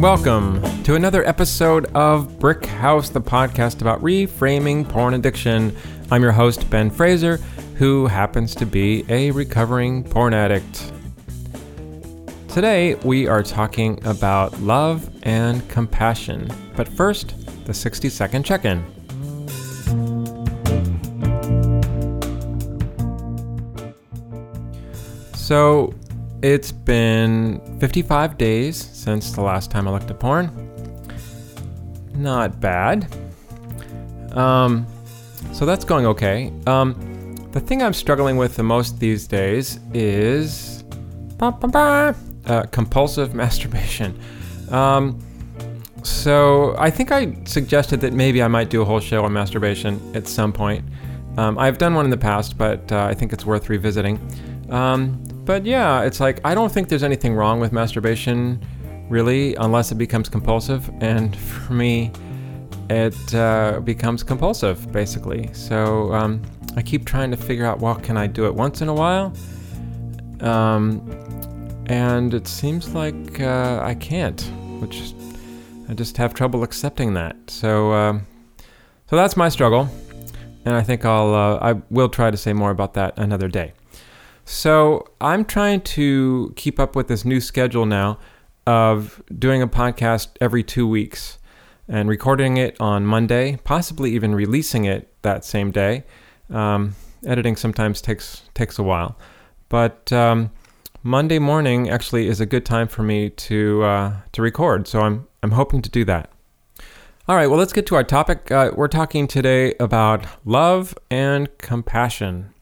Welcome to another episode of Brick House, the podcast about reframing porn addiction. I'm your host, Ben Fraser, who happens to be a recovering porn addict. Today, we are talking about love and compassion. But first, the 60 second check in. So, it's been 55 days since the last time I looked at porn. Not bad. Um, so that's going okay. Um, the thing I'm struggling with the most these days is uh, compulsive masturbation. Um, so I think I suggested that maybe I might do a whole show on masturbation at some point. Um, I've done one in the past, but uh, I think it's worth revisiting. But yeah, it's like I don't think there's anything wrong with masturbation, really, unless it becomes compulsive. And for me, it uh, becomes compulsive, basically. So um, I keep trying to figure out, well, can I do it once in a while? Um, and it seems like uh, I can't, which I just have trouble accepting that. So, um, so that's my struggle, and I think I'll uh, I will try to say more about that another day. So I'm trying to keep up with this new schedule now of doing a podcast every two weeks and recording it on Monday, possibly even releasing it that same day. Um, editing sometimes takes takes a while, but um, Monday morning actually is a good time for me to uh, to record. So I'm I'm hoping to do that. All right, well let's get to our topic. Uh, we're talking today about love and compassion.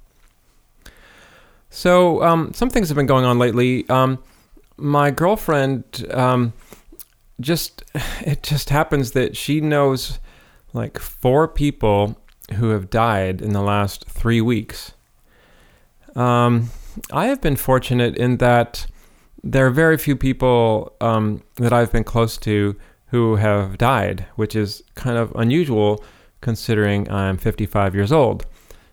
So, um, some things have been going on lately. Um, my girlfriend, um, just, it just happens that she knows like four people who have died in the last three weeks. Um, I have been fortunate in that there are very few people um, that I've been close to who have died, which is kind of unusual considering I'm 55 years old.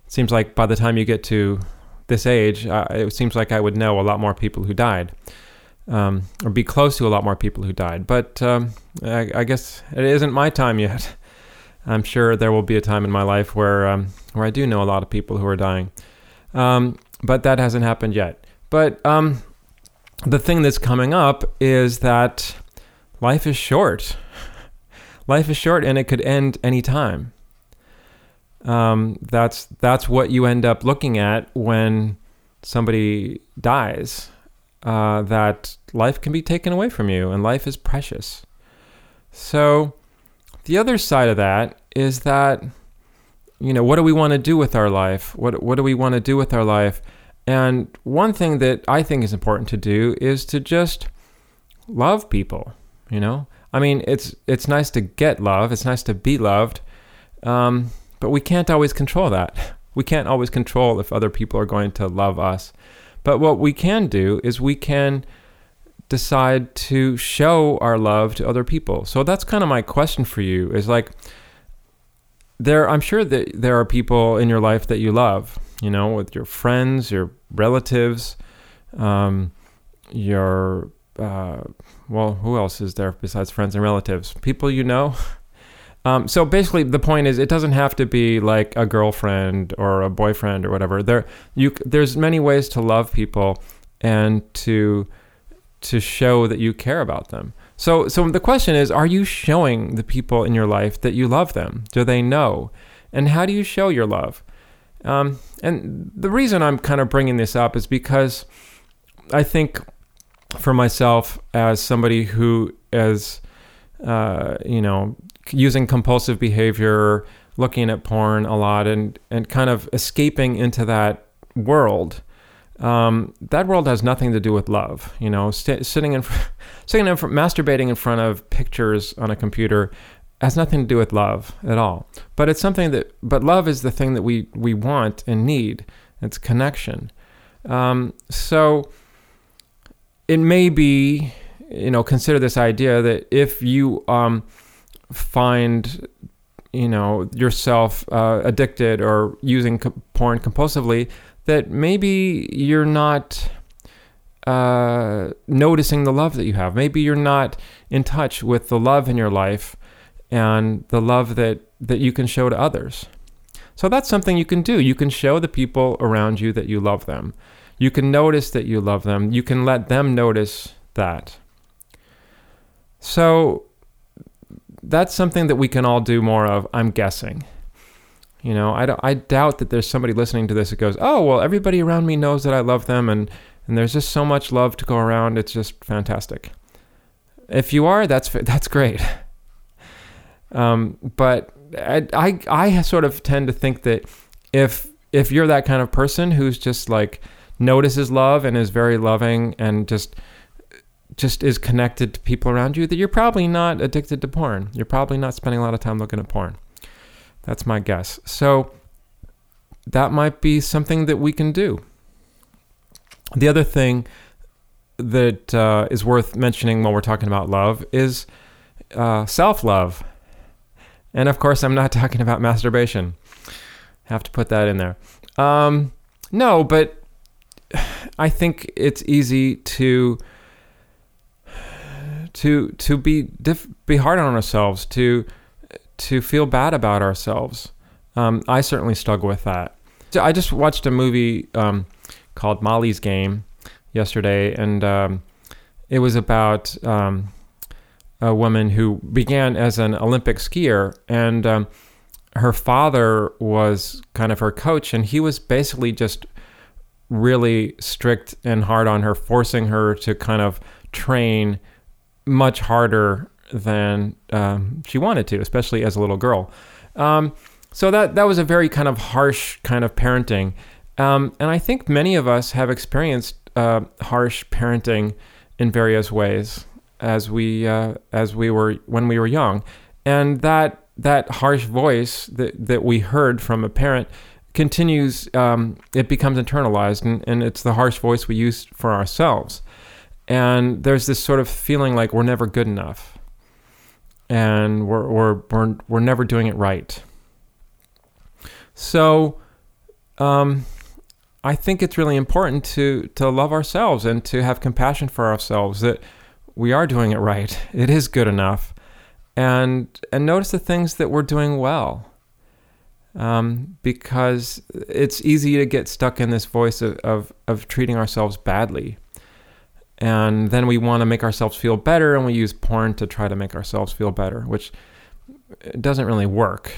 It seems like by the time you get to this age, uh, it seems like I would know a lot more people who died, um, or be close to a lot more people who died. But um, I, I, guess it isn't my time yet. I'm sure there will be a time in my life where um, where I do know a lot of people who are dying, um, but that hasn't happened yet. But um, the thing that's coming up is that life is short. Life is short, and it could end any time um, that's that's what you end up looking at when somebody dies. Uh, that life can be taken away from you, and life is precious. So, the other side of that is that you know what do we want to do with our life? What what do we want to do with our life? And one thing that I think is important to do is to just love people. You know, I mean, it's it's nice to get love. It's nice to be loved. Um, but we can't always control that. We can't always control if other people are going to love us. But what we can do is we can decide to show our love to other people. So that's kind of my question for you is like there I'm sure that there are people in your life that you love, you know, with your friends, your relatives, um, your uh, well, who else is there besides friends and relatives? People you know. Um, so basically, the point is, it doesn't have to be like a girlfriend or a boyfriend or whatever. There, you there's many ways to love people and to to show that you care about them. So, so the question is, are you showing the people in your life that you love them? Do they know? And how do you show your love? Um, and the reason I'm kind of bringing this up is because I think for myself, as somebody who uh, you know, using compulsive behavior, looking at porn a lot, and and kind of escaping into that world. Um, that world has nothing to do with love. You know, st- sitting in, fr- sitting in, fr- masturbating in front of pictures on a computer has nothing to do with love at all. But it's something that, but love is the thing that we we want and need. It's connection. Um, so it may be, you know, consider this idea that if you um, find you know yourself uh, addicted or using co- porn compulsively that maybe you're not uh, noticing the love that you have. Maybe you're not in touch with the love in your life and the love that, that you can show to others. So that's something you can do. You can show the people around you that you love them. You can notice that you love them. You can let them notice that. So that's something that we can all do more of, I'm guessing. You know, I, I doubt that there's somebody listening to this that goes, oh, well, everybody around me knows that I love them and, and there's just so much love to go around. It's just fantastic. If you are, that's, that's great. Um, but I, I, I sort of tend to think that if, if you're that kind of person who's just like notices love and is very loving and just just is connected to people around you that you're probably not addicted to porn. You're probably not spending a lot of time looking at porn. That's my guess. So that might be something that we can do. The other thing that uh, is worth mentioning while we're talking about love is uh, self love. And of course, I'm not talking about masturbation. Have to put that in there. Um, no, but I think it's easy to to to be diff- be hard on ourselves, to to feel bad about ourselves. Um, I certainly struggle with that. I just watched a movie um, called Molly's Game yesterday, and um, it was about um, a woman who began as an Olympic skier, and um, her father was kind of her coach, and he was basically just really strict and hard on her, forcing her to kind of train much harder than um, she wanted to, especially as a little girl. Um, so that that was a very kind of harsh kind of parenting, um, and I think many of us have experienced uh, harsh parenting in various ways as we uh, as we were when we were young, and that that harsh voice that that we heard from a parent continues. Um, it becomes internalized, and, and it's the harsh voice we use for ourselves. And there's this sort of feeling like we're never good enough, and we're we're we're, we're never doing it right. So, um, I think it's really important to to love ourselves and to have compassion for ourselves that we are doing it right. It is good enough, and and notice the things that we're doing well. Um, because it's easy to get stuck in this voice of, of, of treating ourselves badly. And then we want to make ourselves feel better, and we use porn to try to make ourselves feel better, which doesn't really work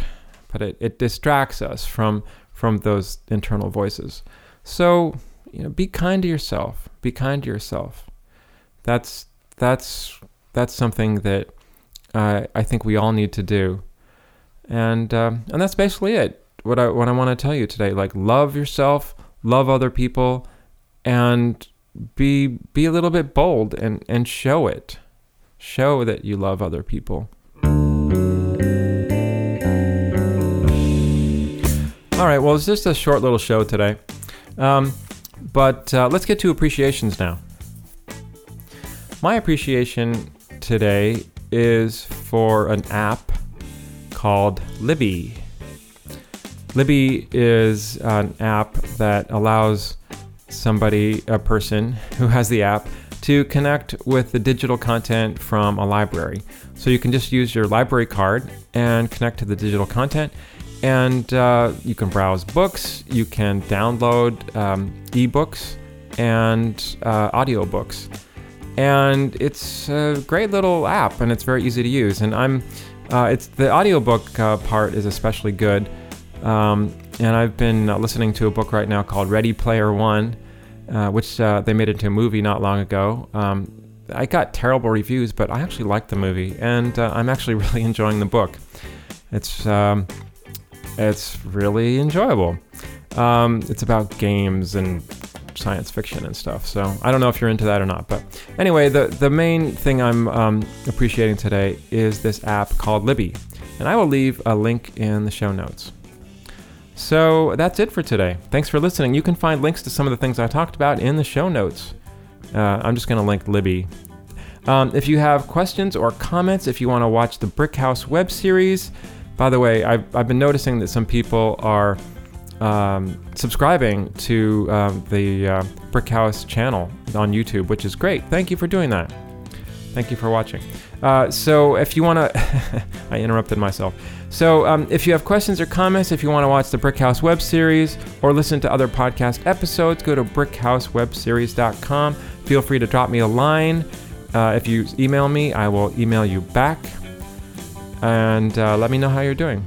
but it, it distracts us from from those internal voices. So, you know, be kind to yourself. Be kind to yourself. That's that's that's something that uh, I think we all need to do, and um, and that's basically it. What I what I want to tell you today, like love yourself, love other people, and be be a little bit bold and and show it, show that you love other people. All right, well, it's just a short little show today. Um, but uh, let's get to appreciations now. My appreciation today is for an app called Libby. Libby is an app that allows somebody, a person who has the app, to connect with the digital content from a library. So you can just use your library card and connect to the digital content and uh, you can browse books, you can download um, ebooks and uh, audiobooks. And it's a great little app and it's very easy to use. And I'm, uh, it's the audiobook uh, part is especially good. Um, and I've been uh, listening to a book right now called Ready Player One, uh, which uh, they made into a movie not long ago. Um, I got terrible reviews, but I actually liked the movie, and I'm actually really enjoying the book. It's um, it's really enjoyable. Um, it's about games and science fiction and stuff. So I don't know if you're into that or not. But anyway, the, the main thing I'm um, appreciating today is this app called Libby. And I will leave a link in the show notes. So that's it for today. Thanks for listening. You can find links to some of the things I talked about in the show notes. Uh, I'm just going to link Libby. Um, if you have questions or comments, if you want to watch the Brick House web series, by the way, I've, I've been noticing that some people are um, subscribing to um, the uh, Brick House channel on YouTube, which is great. Thank you for doing that. Thank you for watching. Uh, so, if you want to, I interrupted myself. So, um, if you have questions or comments, if you want to watch the Brick House web series or listen to other podcast episodes, go to brickhousewebseries.com. Feel free to drop me a line. Uh, if you email me, I will email you back. And uh, let me know how you're doing.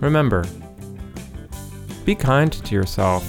Remember, be kind to yourself.